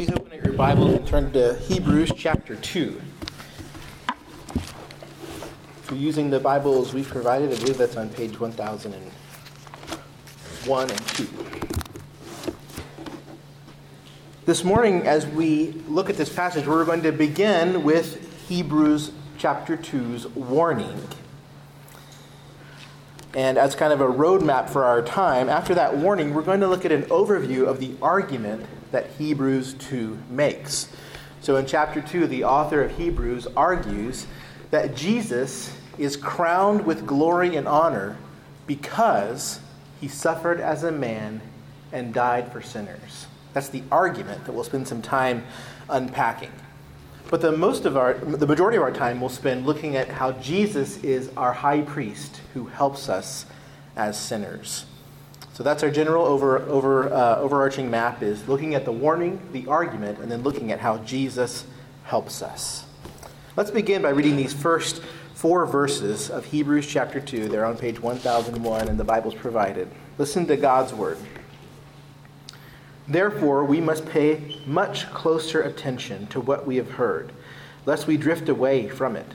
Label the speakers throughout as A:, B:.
A: Please open your Bibles and turn to Hebrews chapter 2. If you're using the Bibles we've provided, I believe that's on page 1001 and 2. This morning, as we look at this passage, we're going to begin with Hebrews chapter 2's warning. And as kind of a roadmap for our time, after that warning, we're going to look at an overview of the argument that Hebrews 2 makes. So in chapter 2, the author of Hebrews argues that Jesus is crowned with glory and honor because he suffered as a man and died for sinners. That's the argument that we'll spend some time unpacking. But the most of our the majority of our time we'll spend looking at how Jesus is our high priest who helps us as sinners. So that's our general over, over, uh, overarching map is looking at the warning, the argument, and then looking at how Jesus helps us. Let's begin by reading these first four verses of Hebrews chapter 2. They're on page 1001 and the Bible's provided. Listen to God's word. Therefore, we must pay much closer attention to what we have heard, lest we drift away from it.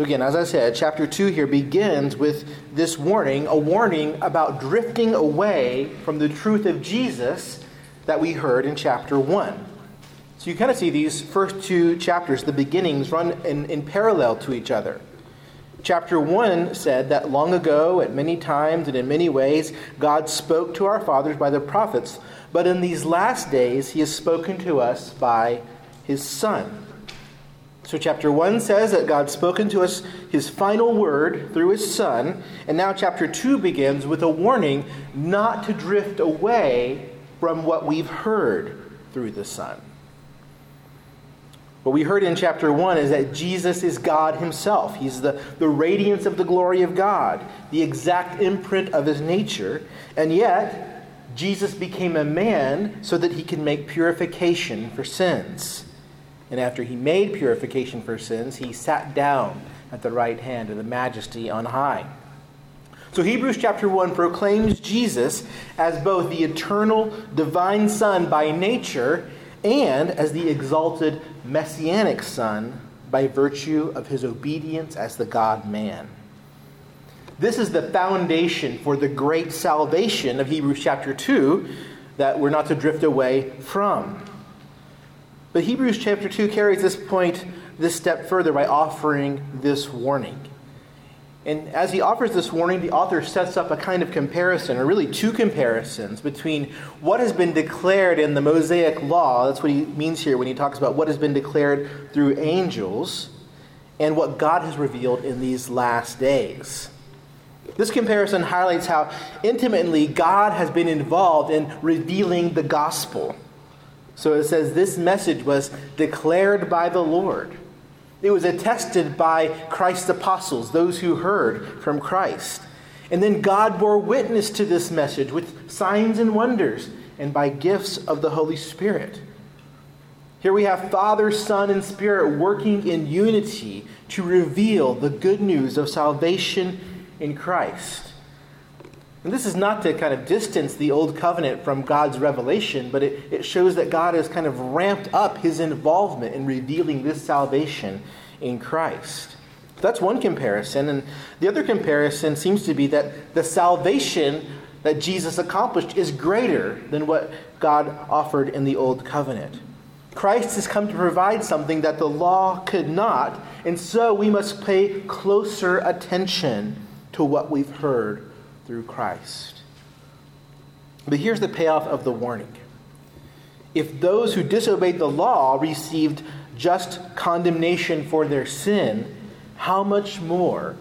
A: So, again, as I said, chapter 2 here begins with this warning a warning about drifting away from the truth of Jesus that we heard in chapter 1. So, you kind of see these first two chapters, the beginnings, run in, in parallel to each other. Chapter 1 said that long ago, at many times and in many ways, God spoke to our fathers by the prophets, but in these last days, He has spoken to us by His Son. So, chapter 1 says that God's spoken to us his final word through his Son. And now, chapter 2 begins with a warning not to drift away from what we've heard through the Son. What we heard in chapter 1 is that Jesus is God himself. He's the, the radiance of the glory of God, the exact imprint of his nature. And yet, Jesus became a man so that he can make purification for sins. And after he made purification for sins, he sat down at the right hand of the majesty on high. So Hebrews chapter 1 proclaims Jesus as both the eternal divine Son by nature and as the exalted messianic Son by virtue of his obedience as the God man. This is the foundation for the great salvation of Hebrews chapter 2 that we're not to drift away from. But Hebrews chapter 2 carries this point this step further by offering this warning. And as he offers this warning, the author sets up a kind of comparison, or really two comparisons, between what has been declared in the Mosaic law, that's what he means here when he talks about what has been declared through angels, and what God has revealed in these last days. This comparison highlights how intimately God has been involved in revealing the gospel. So it says, This message was declared by the Lord. It was attested by Christ's apostles, those who heard from Christ. And then God bore witness to this message with signs and wonders and by gifts of the Holy Spirit. Here we have Father, Son, and Spirit working in unity to reveal the good news of salvation in Christ. And this is not to kind of distance the old covenant from God's revelation, but it, it shows that God has kind of ramped up his involvement in revealing this salvation in Christ. That's one comparison. And the other comparison seems to be that the salvation that Jesus accomplished is greater than what God offered in the old covenant. Christ has come to provide something that the law could not, and so we must pay closer attention to what we've heard through Christ. But here's the payoff of the warning. If those who disobeyed the law received just condemnation for their sin, how much more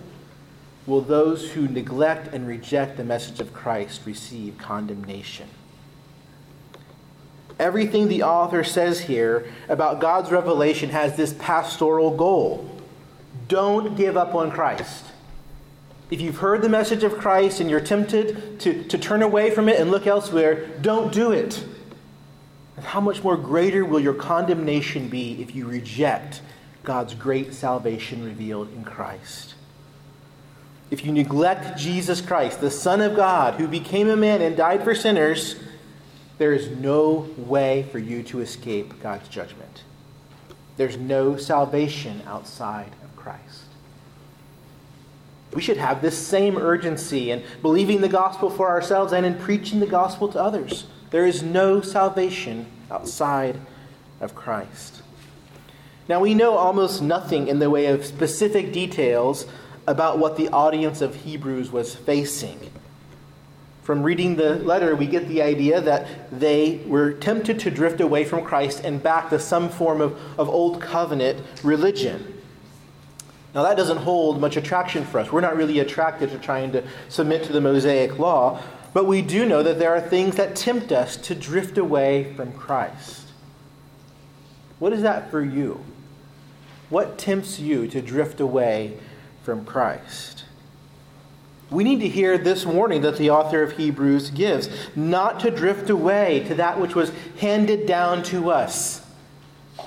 A: will those who neglect and reject the message of Christ receive condemnation? Everything the author says here about God's revelation has this pastoral goal. Don't give up on Christ. If you've heard the message of Christ and you're tempted to, to turn away from it and look elsewhere, don't do it. And how much more greater will your condemnation be if you reject God's great salvation revealed in Christ? If you neglect Jesus Christ, the Son of God, who became a man and died for sinners, there is no way for you to escape God's judgment. There's no salvation outside. We should have this same urgency in believing the gospel for ourselves and in preaching the gospel to others. There is no salvation outside of Christ. Now, we know almost nothing in the way of specific details about what the audience of Hebrews was facing. From reading the letter, we get the idea that they were tempted to drift away from Christ and back to some form of, of old covenant religion. Now, that doesn't hold much attraction for us. We're not really attracted to trying to submit to the Mosaic law, but we do know that there are things that tempt us to drift away from Christ. What is that for you? What tempts you to drift away from Christ? We need to hear this warning that the author of Hebrews gives not to drift away to that which was handed down to us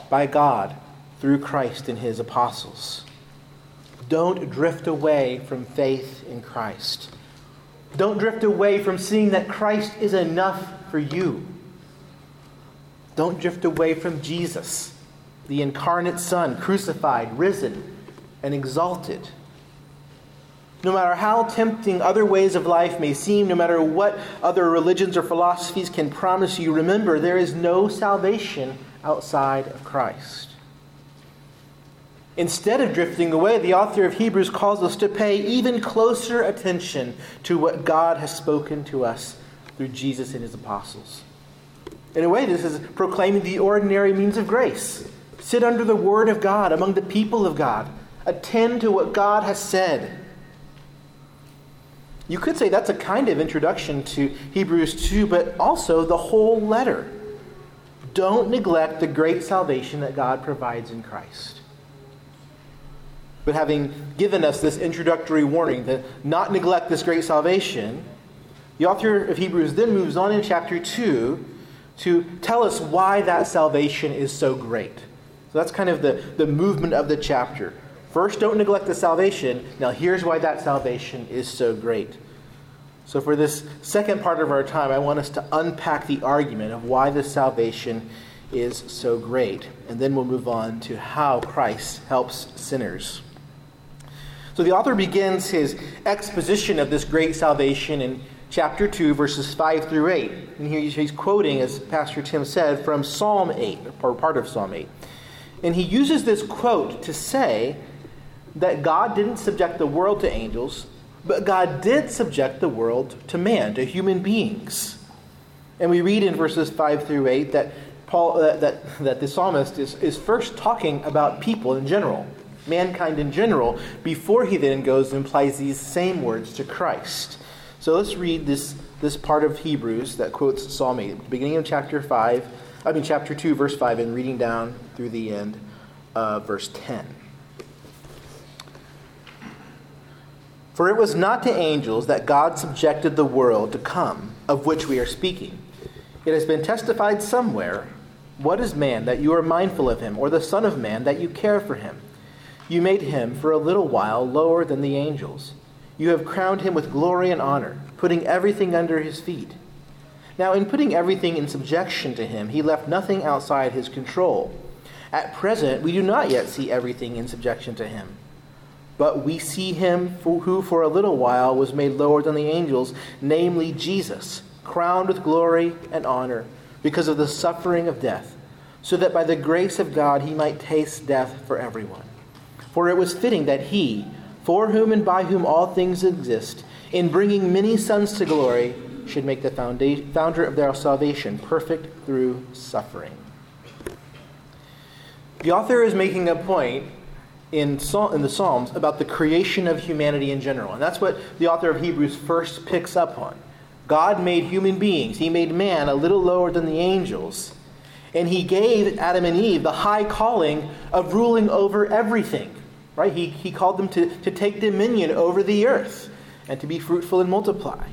A: by God through Christ and his apostles. Don't drift away from faith in Christ. Don't drift away from seeing that Christ is enough for you. Don't drift away from Jesus, the incarnate Son, crucified, risen, and exalted. No matter how tempting other ways of life may seem, no matter what other religions or philosophies can promise you, remember there is no salvation outside of Christ. Instead of drifting away, the author of Hebrews calls us to pay even closer attention to what God has spoken to us through Jesus and his apostles. In a way, this is proclaiming the ordinary means of grace. Sit under the word of God among the people of God. Attend to what God has said. You could say that's a kind of introduction to Hebrews 2, but also the whole letter. Don't neglect the great salvation that God provides in Christ. But having given us this introductory warning that not neglect this great salvation, the author of Hebrews then moves on in chapter 2 to tell us why that salvation is so great. So that's kind of the, the movement of the chapter. First, don't neglect the salvation. Now, here's why that salvation is so great. So, for this second part of our time, I want us to unpack the argument of why this salvation is so great. And then we'll move on to how Christ helps sinners. So the author begins his exposition of this great salvation in chapter 2, verses 5 through 8. And here he's quoting, as Pastor Tim said, from Psalm 8, or part of Psalm 8. And he uses this quote to say that God didn't subject the world to angels, but God did subject the world to man, to human beings. And we read in verses 5 through 8 that Paul that, that, that the psalmist is, is first talking about people in general mankind in general, before he then goes and applies these same words to Christ. So let's read this, this part of Hebrews that quotes Psalm 8, beginning of chapter 5, I mean chapter 2, verse 5, and reading down through the end of verse 10. For it was not to angels that God subjected the world to come, of which we are speaking. It has been testified somewhere What is man that you are mindful of him, or the Son of Man that you care for him? You made him for a little while lower than the angels. You have crowned him with glory and honor, putting everything under his feet. Now, in putting everything in subjection to him, he left nothing outside his control. At present, we do not yet see everything in subjection to him. But we see him who for a little while was made lower than the angels, namely Jesus, crowned with glory and honor because of the suffering of death, so that by the grace of God he might taste death for everyone. For it was fitting that he, for whom and by whom all things exist, in bringing many sons to glory, should make the founder of their salvation perfect through suffering. The author is making a point in, in the Psalms about the creation of humanity in general. And that's what the author of Hebrews first picks up on. God made human beings, He made man a little lower than the angels. And he gave Adam and Eve the high calling of ruling over everything. Right? He, he called them to, to take dominion over the earth and to be fruitful and multiply.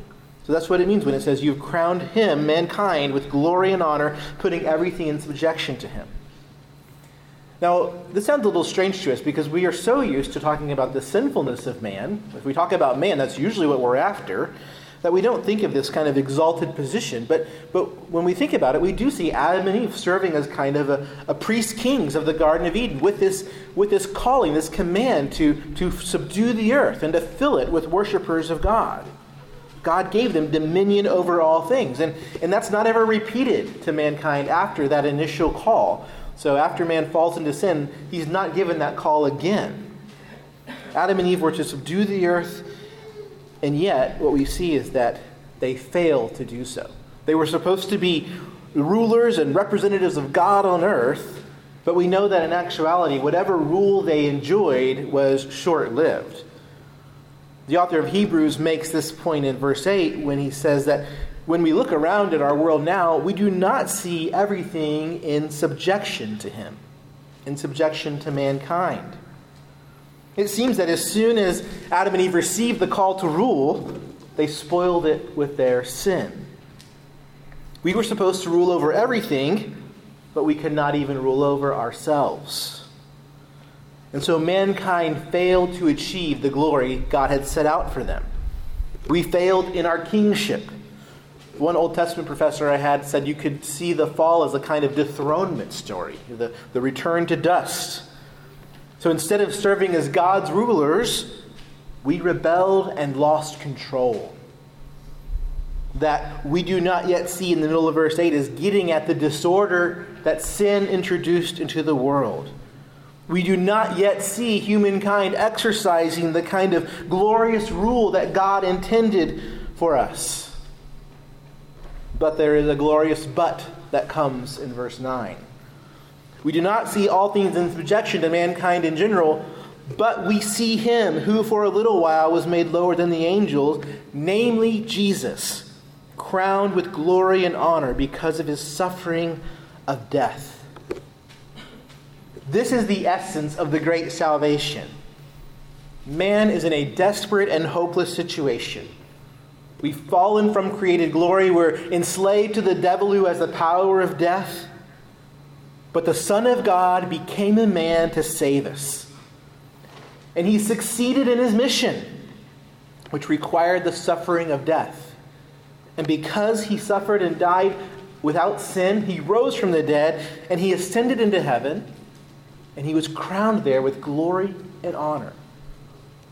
A: So that's what it means when it says, You've crowned him, mankind, with glory and honor, putting everything in subjection to him. Now, this sounds a little strange to us because we are so used to talking about the sinfulness of man. If we talk about man, that's usually what we're after that we don't think of this kind of exalted position. But, but when we think about it, we do see Adam and Eve serving as kind of a, a priest kings of the Garden of Eden with this, with this calling, this command to, to subdue the earth and to fill it with worshippers of God. God gave them dominion over all things. And, and that's not ever repeated to mankind after that initial call. So after man falls into sin, he's not given that call again. Adam and Eve were to subdue the earth and yet, what we see is that they fail to do so. They were supposed to be rulers and representatives of God on earth, but we know that in actuality, whatever rule they enjoyed was short lived. The author of Hebrews makes this point in verse 8 when he says that when we look around at our world now, we do not see everything in subjection to Him, in subjection to mankind. It seems that as soon as Adam and Eve received the call to rule, they spoiled it with their sin. We were supposed to rule over everything, but we could not even rule over ourselves. And so mankind failed to achieve the glory God had set out for them. We failed in our kingship. One Old Testament professor I had said you could see the fall as a kind of dethronement story, the, the return to dust. So instead of serving as God's rulers, we rebelled and lost control. That we do not yet see in the middle of verse 8 is getting at the disorder that sin introduced into the world. We do not yet see humankind exercising the kind of glorious rule that God intended for us. But there is a glorious but that comes in verse 9. We do not see all things in subjection to mankind in general, but we see him who for a little while was made lower than the angels, namely Jesus, crowned with glory and honor because of his suffering of death. This is the essence of the great salvation. Man is in a desperate and hopeless situation. We've fallen from created glory. We're enslaved to the devil who has the power of death. But the Son of God became a man to save us. And he succeeded in his mission, which required the suffering of death. And because he suffered and died without sin, he rose from the dead and he ascended into heaven, and he was crowned there with glory and honor.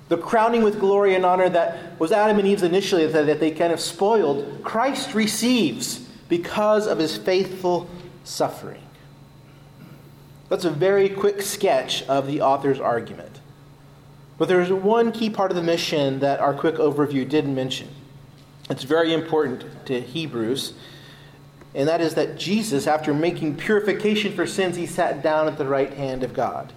A: The crowning with glory and honor that was Adam and Eve's initially, that they kind of spoiled, Christ receives because of his faithful suffering. That's a very quick sketch of the author's argument. But there's one key part of the mission that our quick overview didn't mention. It's very important to Hebrews, and that is that Jesus, after making purification for sins, he sat down at the right hand of God.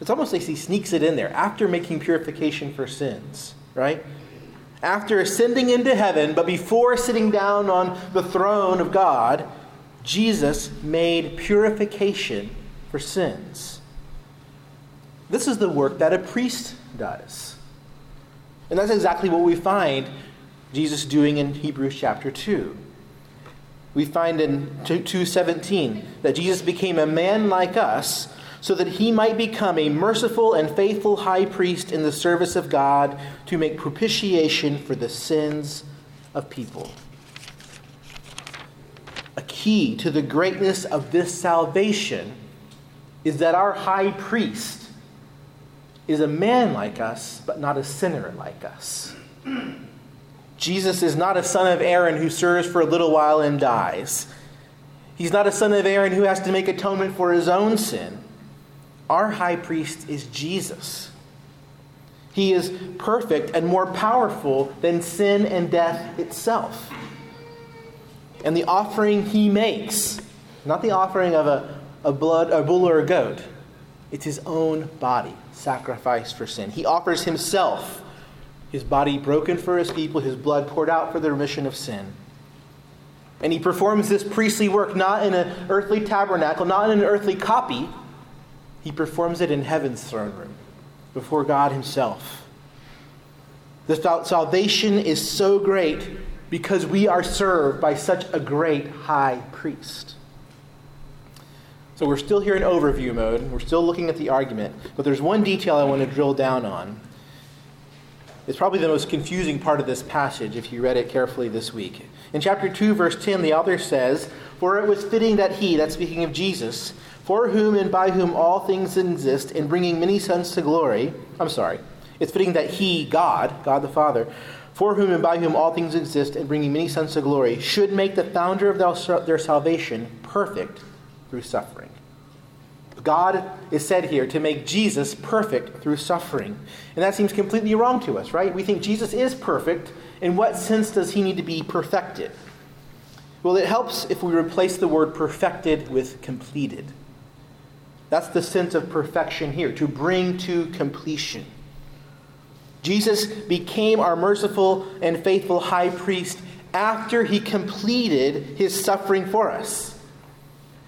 A: It's almost like he sneaks it in there after making purification for sins, right? After ascending into heaven, but before sitting down on the throne of God, Jesus made purification for sins. This is the work that a priest does. And that's exactly what we find Jesus doing in Hebrews chapter 2. We find in 2:17 that Jesus became a man like us so that he might become a merciful and faithful high priest in the service of God to make propitiation for the sins of people. A key to the greatness of this salvation is that our high priest is a man like us, but not a sinner like us. Jesus is not a son of Aaron who serves for a little while and dies. He's not a son of Aaron who has to make atonement for his own sin. Our high priest is Jesus. He is perfect and more powerful than sin and death itself. And the offering he makes, not the offering of a a blood, a bull or a goat. It's his own body sacrificed for sin. He offers himself, his body broken for his people, his blood poured out for the remission of sin. And he performs this priestly work not in an earthly tabernacle, not in an earthly copy. He performs it in heaven's throne room, before God himself. The salvation is so great because we are served by such a great high priest. So we're still here in overview mode. We're still looking at the argument. But there's one detail I want to drill down on. It's probably the most confusing part of this passage if you read it carefully this week. In chapter 2, verse 10, the author says, For it was fitting that he, that's speaking of Jesus, for whom and by whom all things exist, in bringing many sons to glory, I'm sorry, it's fitting that he, God, God the Father, for whom and by whom all things exist, in bringing many sons to glory, should make the founder of their salvation perfect through suffering. God is said here to make Jesus perfect through suffering. And that seems completely wrong to us, right? We think Jesus is perfect, in what sense does he need to be perfected? Well, it helps if we replace the word perfected with completed. That's the sense of perfection here, to bring to completion. Jesus became our merciful and faithful high priest after he completed his suffering for us.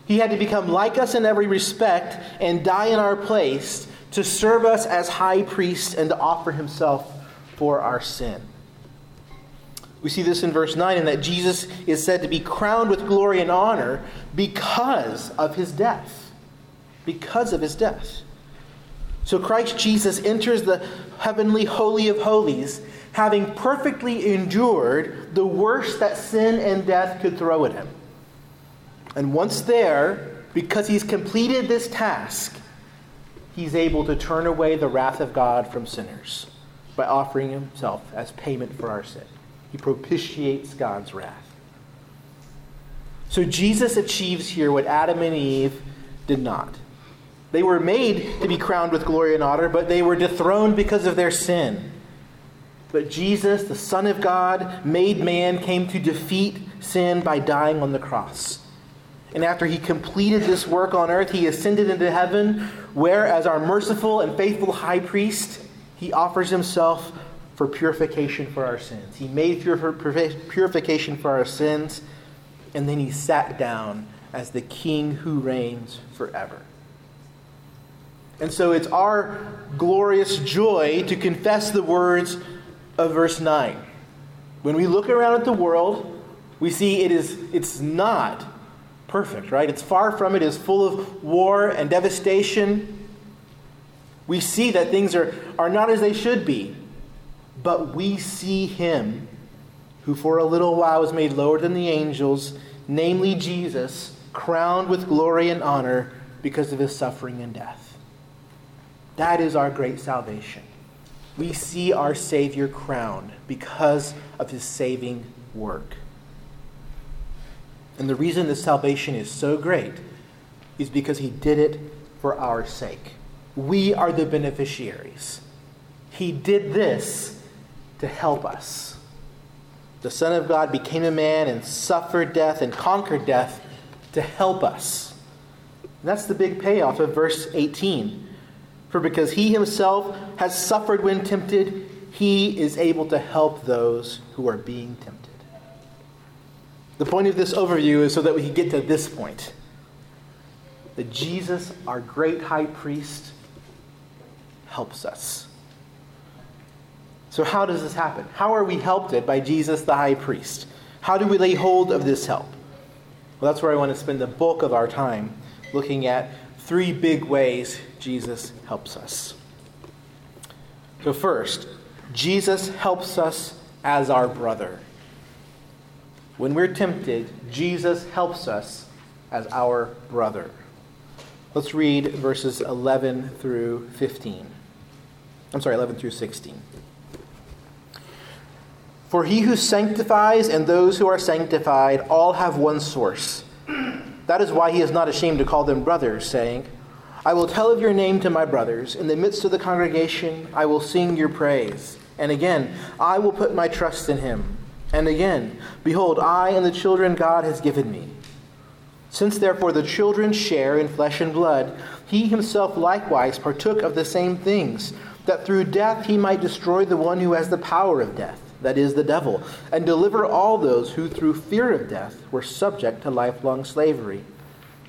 A: He had to become like us in every respect and die in our place to serve us as high priest and to offer himself for our sin. We see this in verse 9, in that Jesus is said to be crowned with glory and honor because of his death. Because of his death. So Christ Jesus enters the heavenly Holy of Holies, having perfectly endured the worst that sin and death could throw at him. And once there, because he's completed this task, he's able to turn away the wrath of God from sinners by offering himself as payment for our sin. He propitiates God's wrath. So Jesus achieves here what Adam and Eve did not. They were made to be crowned with glory and honor, but they were dethroned because of their sin. But Jesus, the Son of God, made man, came to defeat sin by dying on the cross. And after he completed this work on earth, he ascended into heaven, where, as our merciful and faithful high priest, he offers himself for purification for our sins. He made purification for our sins, and then he sat down as the king who reigns forever. And so it's our glorious joy to confess the words of verse 9. When we look around at the world, we see it is it's not perfect, right? It's far from it, it is full of war and devastation. We see that things are, are not as they should be. But we see him who for a little while was made lower than the angels, namely Jesus, crowned with glory and honor because of his suffering and death. That is our great salvation. We see our Savior crowned because of his saving work. And the reason this salvation is so great is because he did it for our sake. We are the beneficiaries. He did this to help us. The Son of God became a man and suffered death and conquered death to help us. And that's the big payoff of verse 18. For because he himself has suffered when tempted, he is able to help those who are being tempted. The point of this overview is so that we can get to this point that Jesus, our great high priest, helps us. So, how does this happen? How are we helped it by Jesus the high priest? How do we lay hold of this help? Well, that's where I want to spend the bulk of our time looking at three big ways Jesus helps us. So, first, Jesus helps us as our brother. When we're tempted, Jesus helps us as our brother. Let's read verses 11 through 15. I'm sorry, 11 through 16. For he who sanctifies and those who are sanctified all have one source. That is why he is not ashamed to call them brothers, saying, I will tell of your name to my brothers. In the midst of the congregation, I will sing your praise. And again, I will put my trust in him. And again, behold, I and the children God has given me. Since therefore the children share in flesh and blood, he himself likewise partook of the same things, that through death he might destroy the one who has the power of death that is, the devil, and deliver all those who through fear of death were subject to lifelong slavery.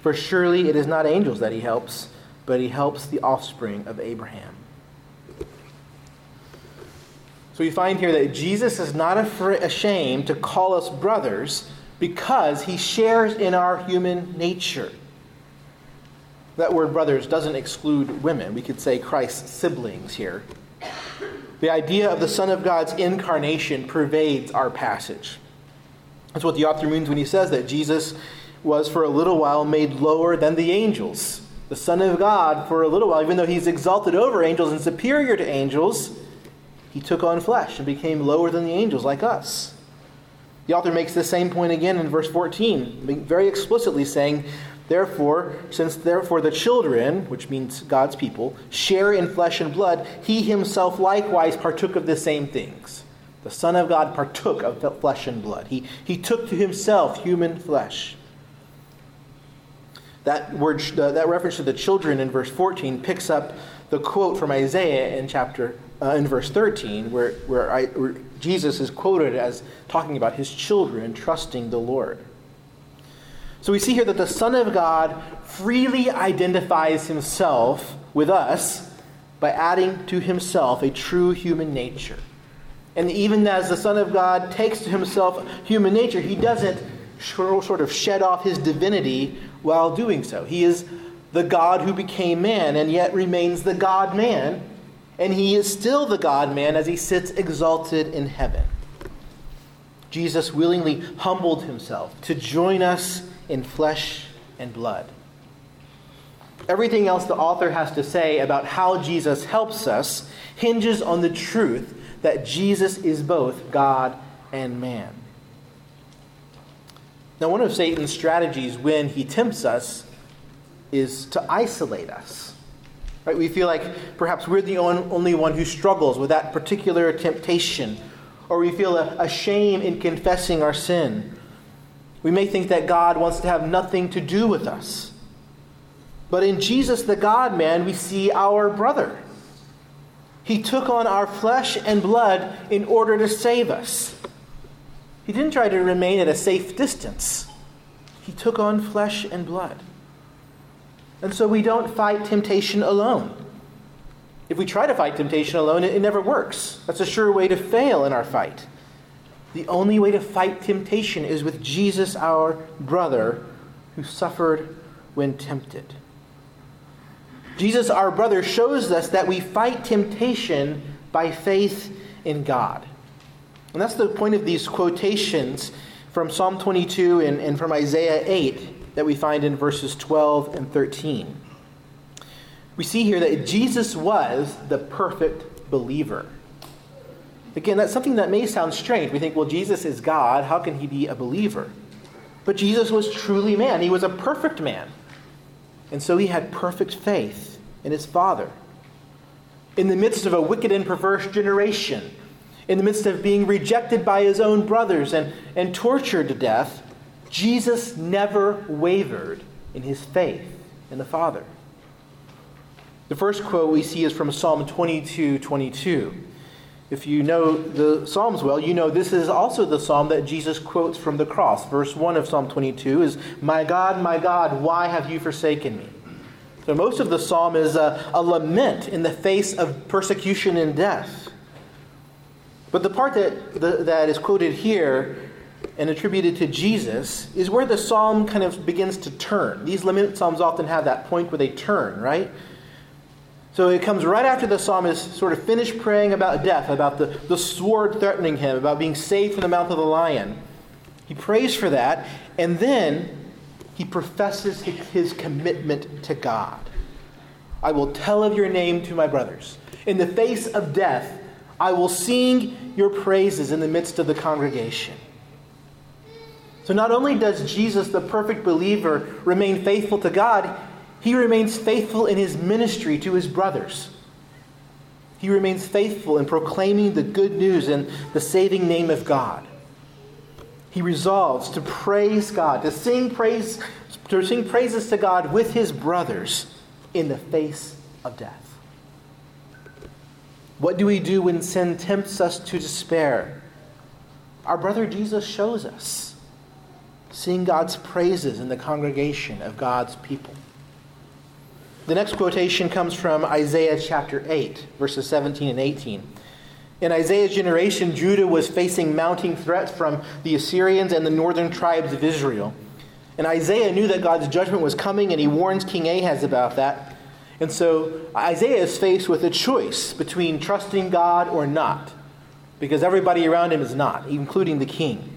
A: For surely it is not angels that he helps, but he helps the offspring of Abraham. So we find here that Jesus is not ashamed to call us brothers because he shares in our human nature. That word brothers doesn't exclude women. We could say Christ's siblings here. The idea of the Son of God's incarnation pervades our passage. That's what the author means when he says that Jesus was for a little while made lower than the angels. The Son of God, for a little while, even though he's exalted over angels and superior to angels, he took on flesh and became lower than the angels like us. The author makes the same point again in verse 14, very explicitly saying, Therefore, since therefore the children, which means God's people, share in flesh and blood, he himself likewise partook of the same things. The Son of God partook of flesh and blood. He, he took to himself human flesh. That word, that reference to the children in verse 14 picks up the quote from Isaiah in chapter uh, in verse 13, where, where, I, where Jesus is quoted as talking about his children trusting the Lord. So we see here that the Son of God freely identifies himself with us by adding to himself a true human nature. And even as the Son of God takes to himself human nature, he doesn't sort of shed off his divinity while doing so. He is the God who became man and yet remains the God man, and he is still the God man as he sits exalted in heaven. Jesus willingly humbled himself to join us in flesh and blood. Everything else the author has to say about how Jesus helps us hinges on the truth that Jesus is both God and man. Now, one of Satan's strategies when he tempts us is to isolate us. Right? We feel like perhaps we're the only one who struggles with that particular temptation, or we feel a, a shame in confessing our sin, we may think that God wants to have nothing to do with us. But in Jesus, the God man, we see our brother. He took on our flesh and blood in order to save us. He didn't try to remain at a safe distance, he took on flesh and blood. And so we don't fight temptation alone. If we try to fight temptation alone, it, it never works. That's a sure way to fail in our fight. The only way to fight temptation is with Jesus, our brother, who suffered when tempted. Jesus, our brother, shows us that we fight temptation by faith in God. And that's the point of these quotations from Psalm 22 and, and from Isaiah 8 that we find in verses 12 and 13. We see here that Jesus was the perfect believer. Again, that's something that may sound strange. We think, well, Jesus is God. How can he be a believer? But Jesus was truly man. He was a perfect man. And so he had perfect faith in his Father. In the midst of a wicked and perverse generation, in the midst of being rejected by his own brothers and, and tortured to death, Jesus never wavered in his faith in the Father. The first quote we see is from Psalm 22 22. If you know the Psalms well, you know this is also the psalm that Jesus quotes from the cross. Verse 1 of Psalm 22 is, My God, my God, why have you forsaken me? So most of the psalm is a, a lament in the face of persecution and death. But the part that, the, that is quoted here and attributed to Jesus is where the psalm kind of begins to turn. These lament psalms often have that point where they turn, right? So it comes right after the psalmist sort of finished praying about death, about the, the sword threatening him, about being saved from the mouth of the lion. He prays for that, and then he professes his commitment to God. I will tell of your name to my brothers. In the face of death, I will sing your praises in the midst of the congregation. So not only does Jesus, the perfect believer, remain faithful to God, he remains faithful in his ministry to his brothers. He remains faithful in proclaiming the good news and the saving name of God. He resolves to praise God, to sing praise to sing praises to God with his brothers in the face of death. What do we do when sin tempts us to despair? our brother Jesus shows us. Sing God's praises in the congregation of God's people. The next quotation comes from Isaiah chapter 8, verses 17 and 18. In Isaiah's generation, Judah was facing mounting threats from the Assyrians and the northern tribes of Israel. And Isaiah knew that God's judgment was coming, and he warns King Ahaz about that. And so Isaiah is faced with a choice between trusting God or not, because everybody around him is not, including the king.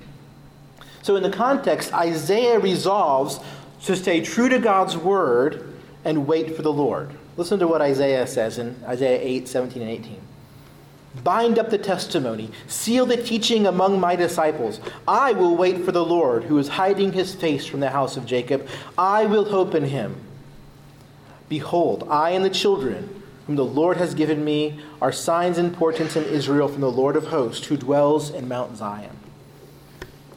A: So, in the context, Isaiah resolves to stay true to God's word and wait for the Lord. Listen to what Isaiah says in Isaiah 8 17 and 18. Bind up the testimony, seal the teaching among my disciples. I will wait for the Lord, who is hiding his face from the house of Jacob. I will hope in him. Behold, I and the children whom the Lord has given me are signs and portents in Israel from the Lord of hosts, who dwells in Mount Zion.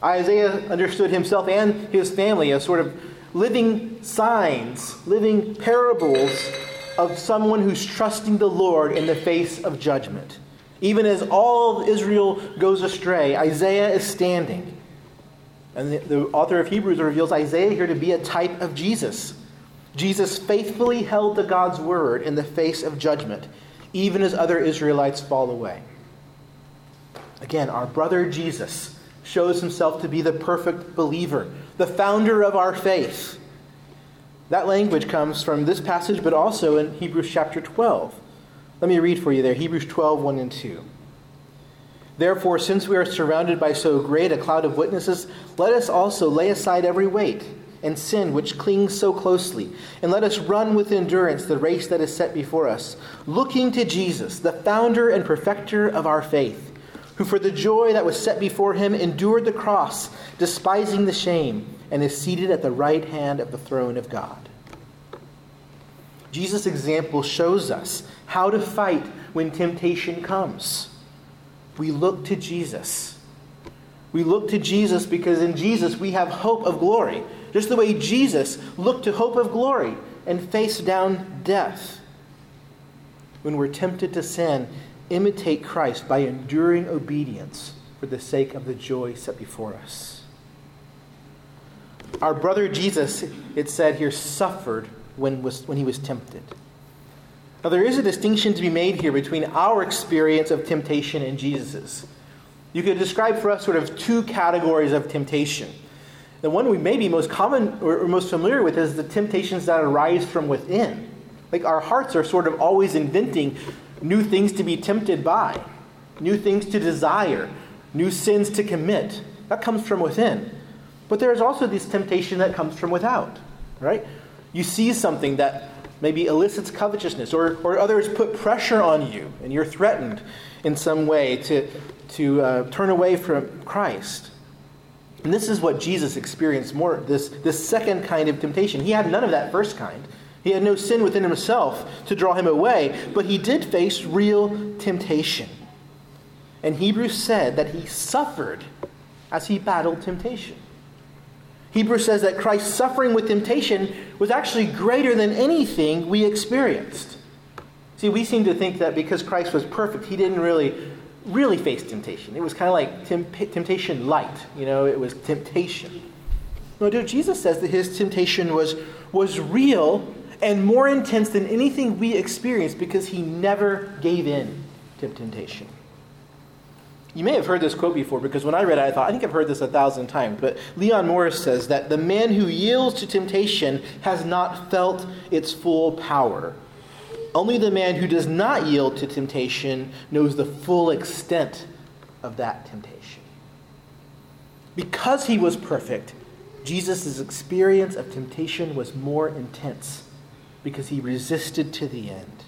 A: Isaiah understood himself and his family as sort of living signs, living parables of someone who's trusting the Lord in the face of judgment. Even as all of Israel goes astray, Isaiah is standing. And the, the, author of Hebrews reveals Isaiah here to be a type of Jesus. Jesus faithfully held to God's word in the face of judgment, even as other Israelites fall away. Again, our brother Jesus shows himself to be the perfect believer, the founder of our faith. That language comes from this passage, but also in Hebrews chapter 12. Let me read for you there Hebrews 12, 1 and 2. Therefore, since we are surrounded by so great a cloud of witnesses, let us also lay aside every weight and sin which clings so closely, and let us run with endurance the race that is set before us, looking to Jesus, the founder and perfecter of our faith, who for the joy that was set before him endured the cross, despising the shame, and is seated at the right hand of the throne of God. Jesus' example shows us how to fight when temptation comes. We look to Jesus. We look to Jesus because in Jesus we have hope of glory, just the way Jesus looked to hope of glory and faced down death. When we're tempted to sin, imitate Christ by enduring obedience for the sake of the joy set before us. Our brother Jesus, it said here, suffered when, was, when he was tempted. Now, there is a distinction to be made here between our experience of temptation and Jesus's. You could describe for us sort of two categories of temptation. The one we may be most common or most familiar with is the temptations that arise from within. Like our hearts are sort of always inventing new things to be tempted by, new things to desire, new sins to commit. That comes from within. But there is also this temptation that comes from without, right? You see something that maybe elicits covetousness, or, or others put pressure on you, and you're threatened in some way to, to uh, turn away from Christ. And this is what Jesus experienced more this, this second kind of temptation. He had none of that first kind. He had no sin within himself to draw him away, but he did face real temptation. And Hebrews said that he suffered as he battled temptation. Hebrews says that Christ's suffering with temptation was actually greater than anything we experienced. See, we seem to think that because Christ was perfect, he didn't really, really face temptation. It was kind of like temp- temptation light, you know, it was temptation. No, dude, Jesus says that his temptation was, was real and more intense than anything we experience because he never gave in to temptation. You may have heard this quote before because when I read it, I thought, I think I've heard this a thousand times. But Leon Morris says that the man who yields to temptation has not felt its full power. Only the man who does not yield to temptation knows the full extent of that temptation. Because he was perfect, Jesus' experience of temptation was more intense because he resisted to the end.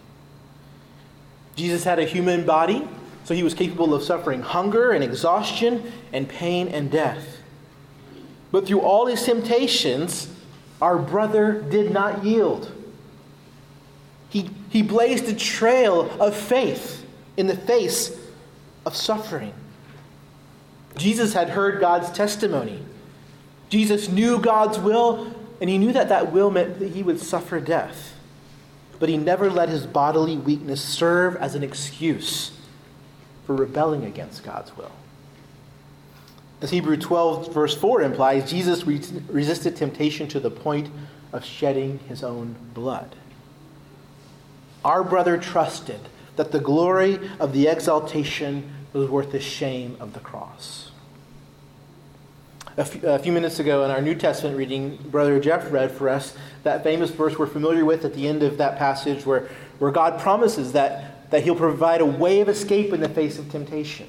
A: Jesus had a human body so he was capable of suffering hunger and exhaustion and pain and death. But through all his temptations, our brother did not yield. He, he blazed a trail of faith in the face of suffering. Jesus had heard God's testimony. Jesus knew God's will, and he knew that that will meant that he would suffer death. But he never let his bodily weakness serve as an excuse for rebelling against God's will. As Hebrew 12, verse 4 implies, Jesus re- resisted temptation to the point of shedding his own blood. Our brother trusted that the glory of the exaltation was worth the shame of the cross. A few, minutes ago in our New Testament reading, Brother Jeff read for us that famous verse we're familiar with at the end of that passage where, where God promises that, that He'll provide a way of escape in the face of temptation.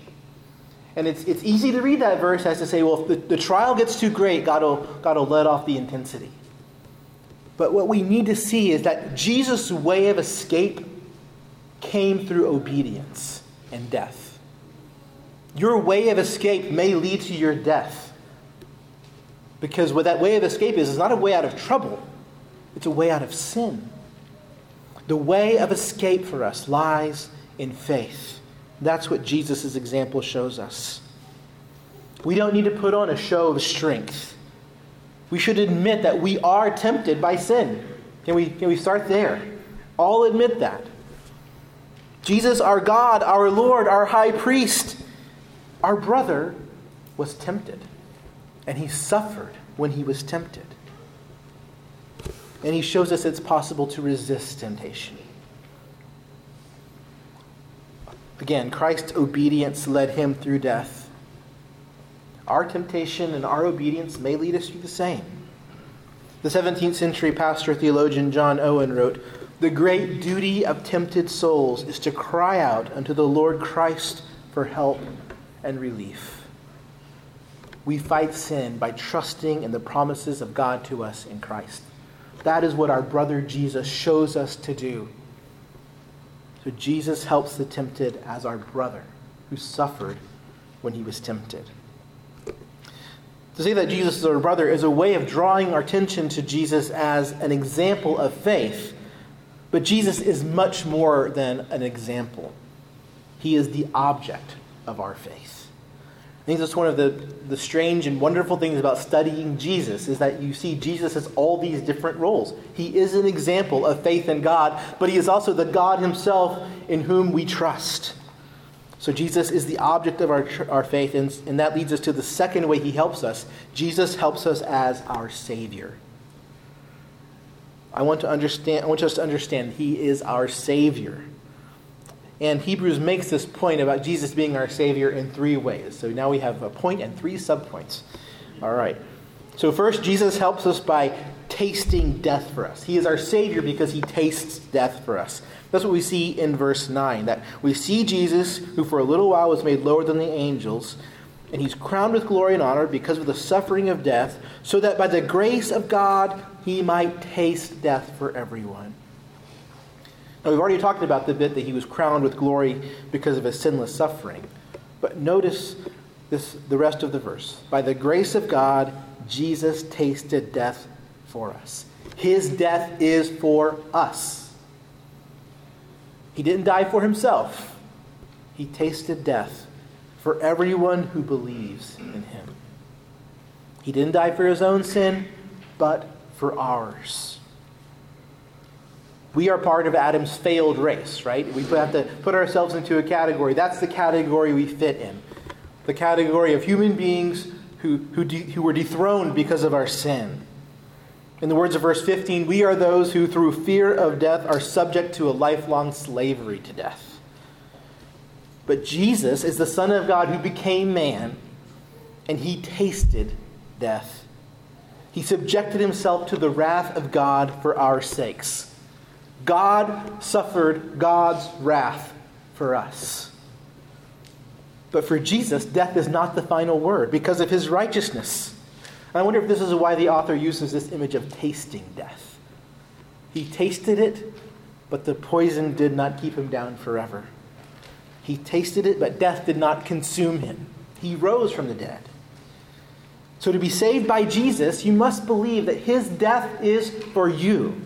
A: And it's, it's easy to read that verse as to say, well, if the, the trial gets too great, God will, God will let off the intensity. But what we need to see is that Jesus' way of escape came through obedience and death. Your way of escape may lead to your death. Because what that way of escape is, is not a way out of trouble, it's a way out of sin. The way of escape for us lies in faith. That's what Jesus' example shows us. We don't need to put on a show of strength. We should admit that we are tempted by sin. Can we, can we start there? All admit that. Jesus, our God, our Lord, our high priest, our brother, was tempted. And he suffered when he was tempted. And he shows us it's possible to resist temptation. Again, Christ's obedience led him through death. Our temptation and our obedience may lead us to the same. The 17th century pastor theologian John Owen wrote The great duty of tempted souls is to cry out unto the Lord Christ for help and relief. We fight sin by trusting in the promises of God to us in Christ. That is what our brother Jesus shows us to do. So Jesus helps the tempted as our brother who suffered when he was tempted. To say that Jesus is our brother is a way of drawing our attention to Jesus as an example of faith. But Jesus is much more than an example, he is the object of our faith. I think that's one of the, the strange and wonderful things about studying Jesus is that you see Jesus has all these different roles. He is an example of faith in God, but he is also the God himself in whom we trust. So Jesus is the object of our, our faith, and, and that leads us to the second way he helps us. Jesus helps us as our Savior. I want to understand, I want us to understand he is our Savior. And Hebrews makes this point about Jesus being our Savior in three ways. So now we have a point and three subpoints. All right. So, first, Jesus helps us by tasting death for us. He is our Savior because he tastes death for us. That's what we see in verse 9 that we see Jesus, who for a little while was made lower than the angels, and he's crowned with glory and honor because of the suffering of death, so that by the grace of God he might taste death for everyone. Now, we've already talked about the bit that he was crowned with glory because of his sinless suffering. But notice this, the rest of the verse. By the grace of God, Jesus tasted death for us. His death is for us. He didn't die for himself, he tasted death for everyone who believes in him. He didn't die for his own sin, but for ours we are part of Adam's failed race, right? We have to put ourselves into a category. That's the category we fit in. The category of human beings who, who, de- who were dethroned because of our sin. In the words of verse 15, we are those who, through fear of death, are subject to a lifelong slavery to death. But Jesus is the Son of God who became man, and he tasted death. He subjected himself to the wrath of God for our sakes. God suffered God's wrath for us. But for Jesus, death is not the final word because of his righteousness. And I wonder if this is why the author uses this image of tasting death. He tasted it, but the poison did not keep him down forever. He tasted it, but death did not consume him. He rose from the dead. So, to be saved by Jesus, you must believe that his death is for you.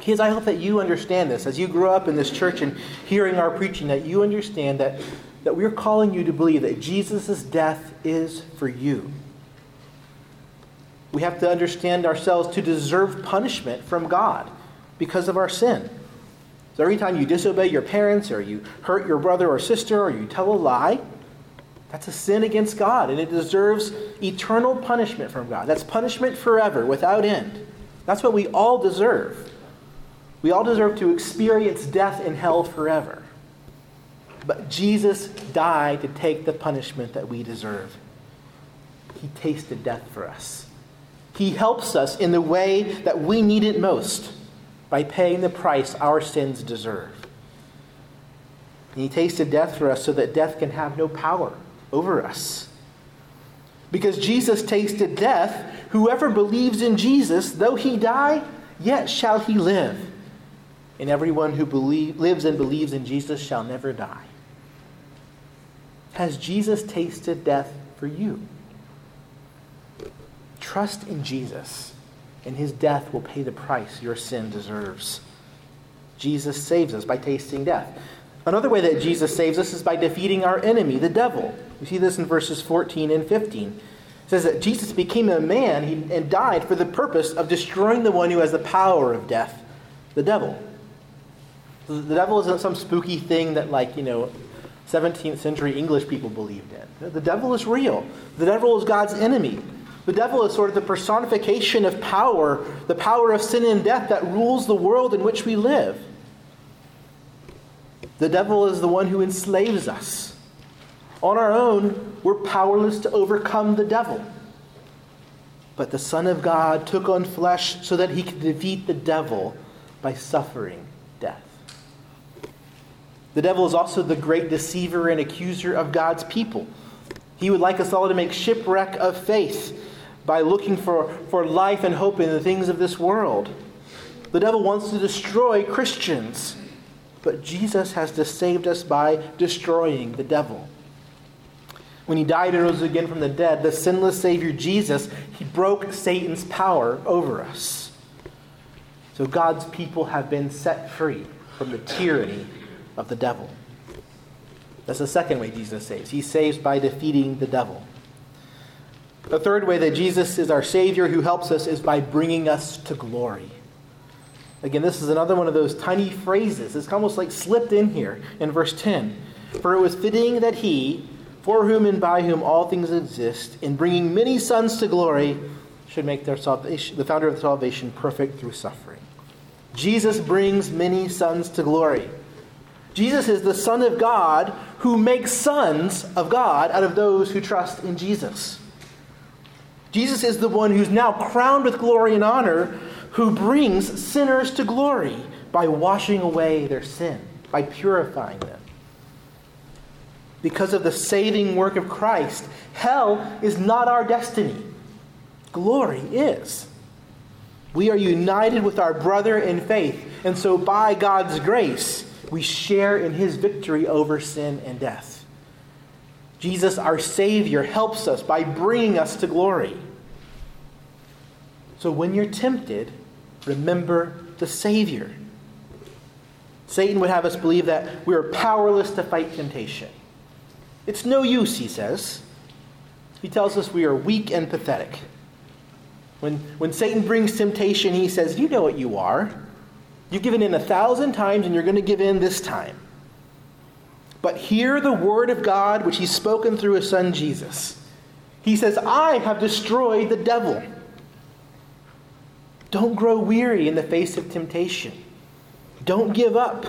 A: Kids, I hope that you understand this as you grow up in this church and hearing our preaching, that you understand that, that we're calling you to believe that Jesus' death is for you. We have to understand ourselves to deserve punishment from God because of our sin. So every time you disobey your parents or you hurt your brother or sister or you tell a lie, That's a sin against God, and it deserves eternal punishment from God. That's punishment forever, without end. That's what we all deserve. We all deserve to experience death in hell forever. But Jesus died to take the punishment that we deserve. He tasted death for us. He helps us in the way that we need it most by paying the price our sins deserve. And he tasted death for us so that death can have no power over us. Because Jesus tasted death, whoever believes in Jesus, though he die, yet shall he live. And everyone who believe, lives and believes in Jesus shall never die. Has Jesus tasted death for you? Trust in Jesus, and his death will pay the price your sin deserves. Jesus saves us by tasting death. Another way that Jesus saves us is by defeating our enemy, the devil. We see this in verses 14 and 15. It says that Jesus became a man and died for the purpose of destroying the one who has the power of death, the devil. The devil isn't some spooky thing that, like, you know, 17th century English people believed in. The devil is real. The devil is God's enemy. The devil is sort of the personification of power, the power of sin and death that rules the world in which we live. The devil is the one who enslaves us. On our own, we're powerless to overcome the devil. But the Son of God took on flesh so that he could defeat the devil by suffering death. The devil is also the great deceiver and accuser of God's people. He would like us all to make shipwreck of faith by looking for, for life and hope in the things of this world. The devil wants to destroy Christians. But Jesus has saved us by destroying the devil. When he died and rose again from the dead, the sinless Savior Jesus, he broke Satan's power over us. So God's people have been set free from the tyranny of the devil. That's the second way Jesus saves. He saves by defeating the devil. The third way that Jesus is our Savior who helps us is by bringing us to glory. Again, this is another one of those tiny phrases. It's almost like slipped in here in verse 10. For it was fitting that he, for whom and by whom all things exist, in bringing many sons to glory, should make their salvation, the founder of salvation perfect through suffering. Jesus brings many sons to glory. Jesus is the Son of God who makes sons of God out of those who trust in Jesus. Jesus is the one who's now crowned with glory and honor who brings sinners to glory by washing away their sin, by purifying them. Because of the saving work of Christ, hell is not our destiny. Glory is. We are united with our brother in faith, and so by God's grace, we share in his victory over sin and death. Jesus, our Savior, helps us by bringing us to glory. So when you're tempted, remember the Savior. Satan would have us believe that we are powerless to fight temptation. It's no use, he says. He tells us we are weak and pathetic. When, when Satan brings temptation, he says, You know what you are. You've given in a thousand times, and you're going to give in this time. But hear the word of God, which he's spoken through his son Jesus. He says, I have destroyed the devil. Don't grow weary in the face of temptation. Don't give up.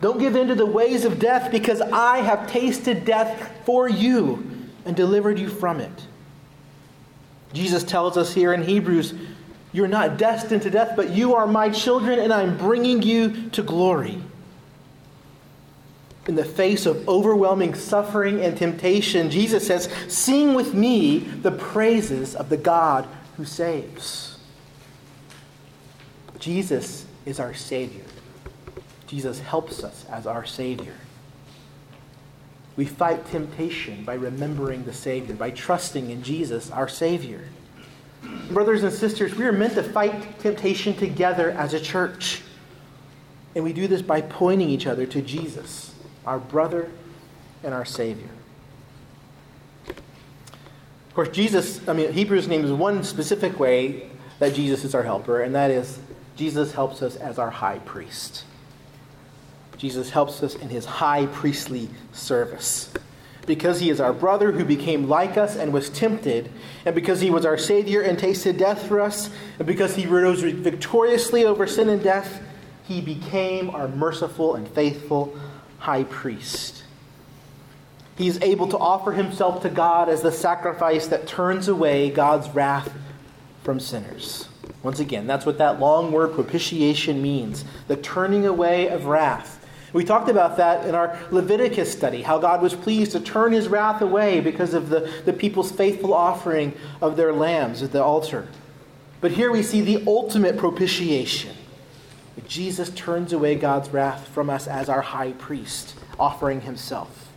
A: Don't give in to the ways of death because I have tasted death for you and delivered you from it. Jesus tells us here in Hebrews, You're not destined to death, but you are my children, and I'm bringing you to glory. In the face of overwhelming suffering and temptation, Jesus says, Sing with me the praises of the God who saves. Jesus is our Savior. Jesus helps us as our Savior. We fight temptation by remembering the Savior, by trusting in Jesus, our Savior. Brothers and sisters, we are meant to fight temptation together as a church. And we do this by pointing each other to Jesus, our brother and our Savior. Of course, Jesus, I mean, Hebrews names one specific way that Jesus is our helper, and that is Jesus helps us as our high priest. Jesus helps us in his high priestly service. Because he is our brother who became like us and was tempted, and because he was our Savior and tasted death for us, and because he rose victoriously over sin and death, he became our merciful and faithful high priest. He is able to offer himself to God as the sacrifice that turns away God's wrath from sinners. Once again, that's what that long word propitiation means the turning away of wrath. We talked about that in our Leviticus study, how God was pleased to turn his wrath away because of the, the people's faithful offering of their lambs at the altar. But here we see the ultimate propitiation. Jesus turns away God's wrath from us as our high priest, offering himself.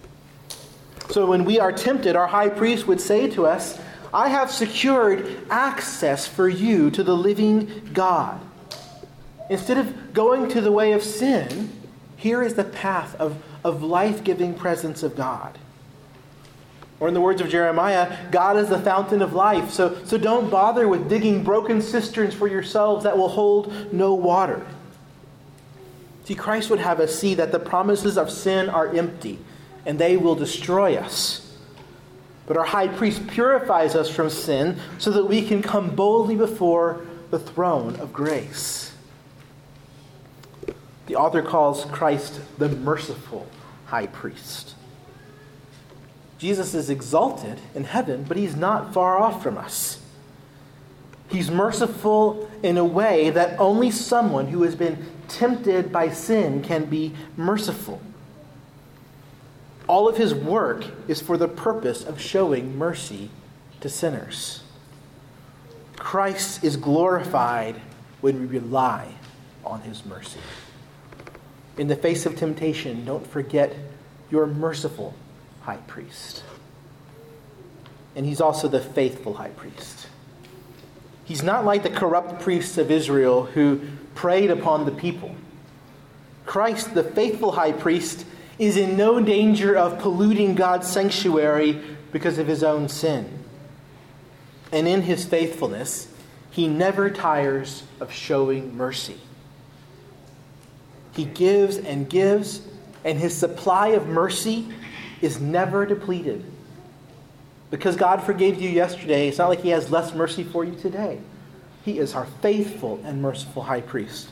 A: So when we are tempted, our high priest would say to us, I have secured access for you to the living God. Instead of going to the way of sin, here is the path of, of life giving presence of God. Or, in the words of Jeremiah, God is the fountain of life. So, so don't bother with digging broken cisterns for yourselves that will hold no water. See, Christ would have us see that the promises of sin are empty and they will destroy us. But our high priest purifies us from sin so that we can come boldly before the throne of grace. The author calls Christ the merciful high priest. Jesus is exalted in heaven, but he's not far off from us. He's merciful in a way that only someone who has been tempted by sin can be merciful. All of his work is for the purpose of showing mercy to sinners. Christ is glorified when we rely on his mercy. In the face of temptation, don't forget your merciful high priest. And he's also the faithful high priest. He's not like the corrupt priests of Israel who preyed upon the people. Christ, the faithful high priest, is in no danger of polluting God's sanctuary because of his own sin. And in his faithfulness, he never tires of showing mercy. He gives and gives, and his supply of mercy is never depleted. Because God forgave you yesterday, it's not like he has less mercy for you today. He is our faithful and merciful high priest.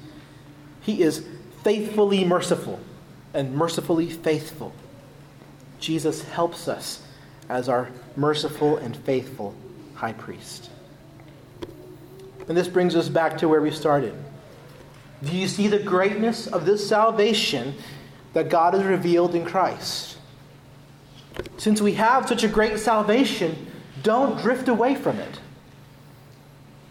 A: He is faithfully merciful and mercifully faithful. Jesus helps us as our merciful and faithful high priest. And this brings us back to where we started. Do you see the greatness of this salvation that God has revealed in Christ? Since we have such a great salvation, don't drift away from it.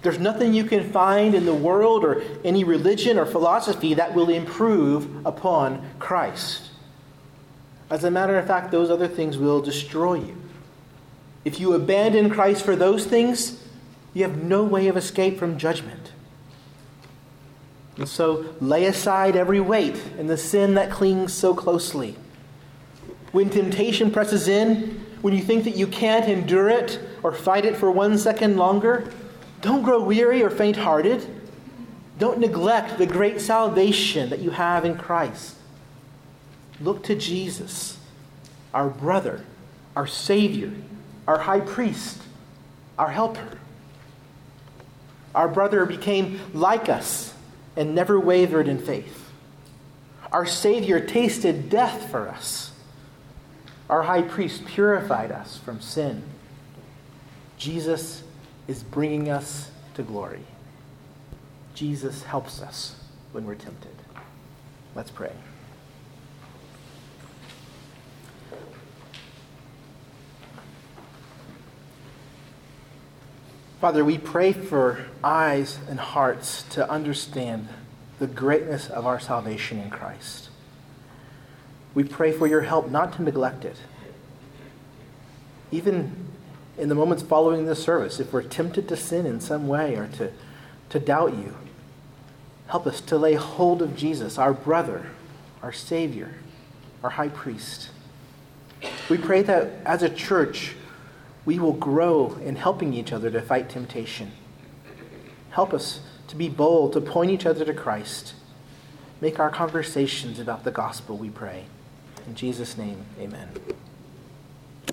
A: There's nothing you can find in the world or any religion or philosophy that will improve upon Christ. As a matter of fact, those other things will destroy you. If you abandon Christ for those things, you have no way of escape from judgment. And so lay aside every weight and the sin that clings so closely. When temptation presses in, when you think that you can't endure it or fight it for one second longer, don't grow weary or faint hearted. Don't neglect the great salvation that you have in Christ. Look to Jesus, our brother, our Savior, our high priest, our helper. Our brother became like us and never wavered in faith. Our Savior tasted death for us. Our high priest purified us from sin. Jesus is bringing us to glory. Jesus helps us when we're tempted. Let's pray. Father, we pray for eyes and hearts to understand the greatness of our salvation in Christ. We pray for your help not to neglect it. Even in the moments following this service, if we're tempted to sin in some way or to, to doubt you, help us to lay hold of Jesus, our brother, our Savior, our high priest. We pray that as a church, we will grow in helping each other to fight temptation. Help us to be bold, to point each other to Christ. Make our conversations about the gospel, we pray. In Jesus' name, amen.